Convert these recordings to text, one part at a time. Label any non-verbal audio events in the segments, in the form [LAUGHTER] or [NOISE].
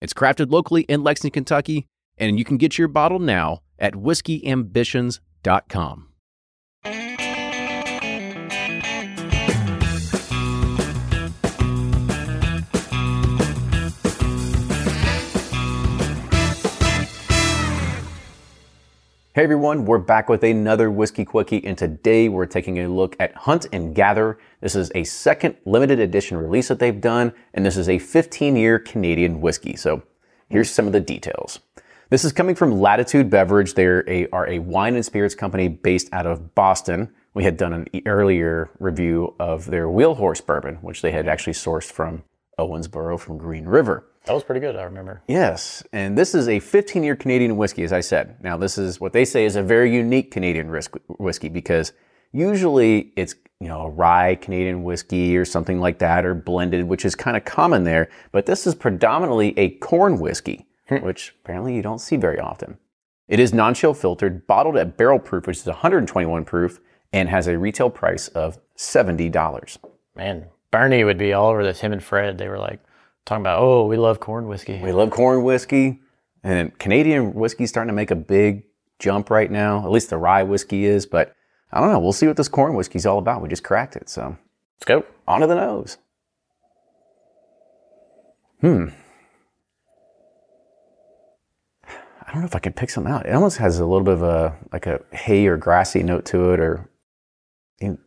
It's crafted locally in Lexington, Kentucky, and you can get your bottle now at whiskeyambitions.com. Hey everyone, we're back with another Whiskey Quickie, and today we're taking a look at Hunt and Gather. This is a second limited edition release that they've done, and this is a 15 year Canadian whiskey. So here's some of the details. This is coming from Latitude Beverage. They are a wine and spirits company based out of Boston. We had done an earlier review of their Wheelhorse bourbon, which they had actually sourced from Owensboro from Green River. That was pretty good, I remember. Yes, and this is a 15 year Canadian whiskey, as I said. Now, this is what they say is a very unique Canadian whiskey because usually it's you know a rye Canadian whiskey or something like that, or blended, which is kind of common there. But this is predominantly a corn whiskey, hmm. which apparently you don't see very often. It is non chill filtered, bottled at barrel proof, which is 121 proof, and has a retail price of $70. Man, Bernie would be all over this. Him and Fred, they were like, talking about, oh, we love corn whiskey. We love corn whiskey. And Canadian whiskey is starting to make a big jump right now. At least the rye whiskey is. But I don't know. We'll see what this corn whiskey is all about. We just cracked it. So let's go. On to the nose. Hmm. I don't know if I can pick something out. It almost has a little bit of a like a hay or grassy note to it, or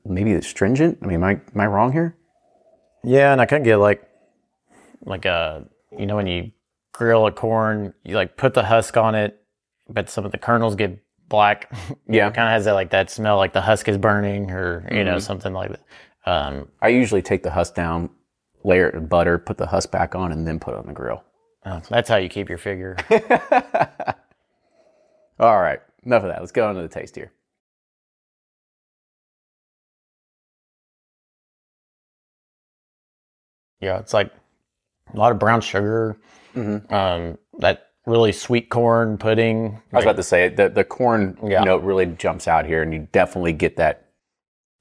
maybe it's stringent. I mean, am I am I wrong here? Yeah, and I kind of get like like a you know when you grill a corn, you like put the husk on it, but some of the kernels get black. [LAUGHS] Yeah, kind of has that like that smell, like the husk is burning, or you mm-hmm. know something like that. Um, I usually take the husk down, layer it in butter, put the husk back on, and then put it on the grill. Oh, that's how you keep your figure. [LAUGHS] All right, enough of that. Let's go on to the taste here. Yeah, it's like a lot of brown sugar, mm-hmm. um, that really sweet corn pudding. I was about to say the the corn yeah. note really jumps out here, and you definitely get that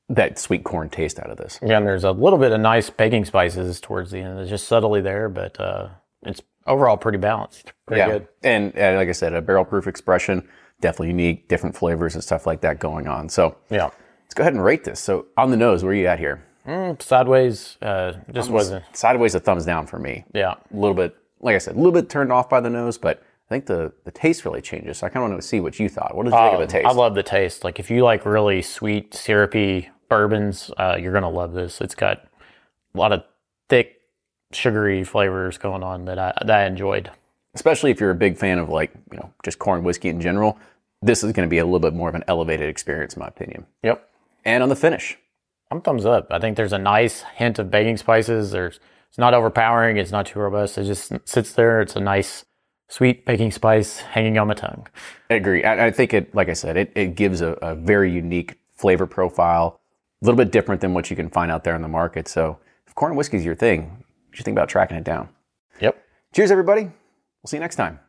that sweet corn taste out of this. Yeah, and there's a little bit of nice baking spices towards the end. It's just subtly there, but uh, it's overall pretty balanced. Pretty yeah. good. And uh, like I said, a barrel proof expression, definitely unique, different flavors and stuff like that going on. So yeah, let's go ahead and rate this. So on the nose, where are you at here? Mm, sideways, uh, just wasn't. Sideways, a thumbs down for me. Yeah, a little bit. Like I said, a little bit turned off by the nose, but I think the the taste really changes. So I kind of want to see what you thought. What did you think of the um, taste? I love the taste. Like if you like really sweet, syrupy bourbons, uh, you're gonna love this. It's got a lot of thick, sugary flavors going on that I that I enjoyed. Especially if you're a big fan of like you know just corn whiskey in general, this is going to be a little bit more of an elevated experience, in my opinion. Yep. And on the finish, I'm thumbs up. I think there's a nice hint of baking spices. There's it's not overpowering. It's not too robust. It just sits there. It's a nice, sweet baking spice hanging on my tongue. I agree. I, I think it, like I said, it, it gives a, a very unique flavor profile, a little bit different than what you can find out there in the market. So if corn whiskey is your thing, you should think about tracking it down? Yep. Cheers, everybody. We'll see you next time.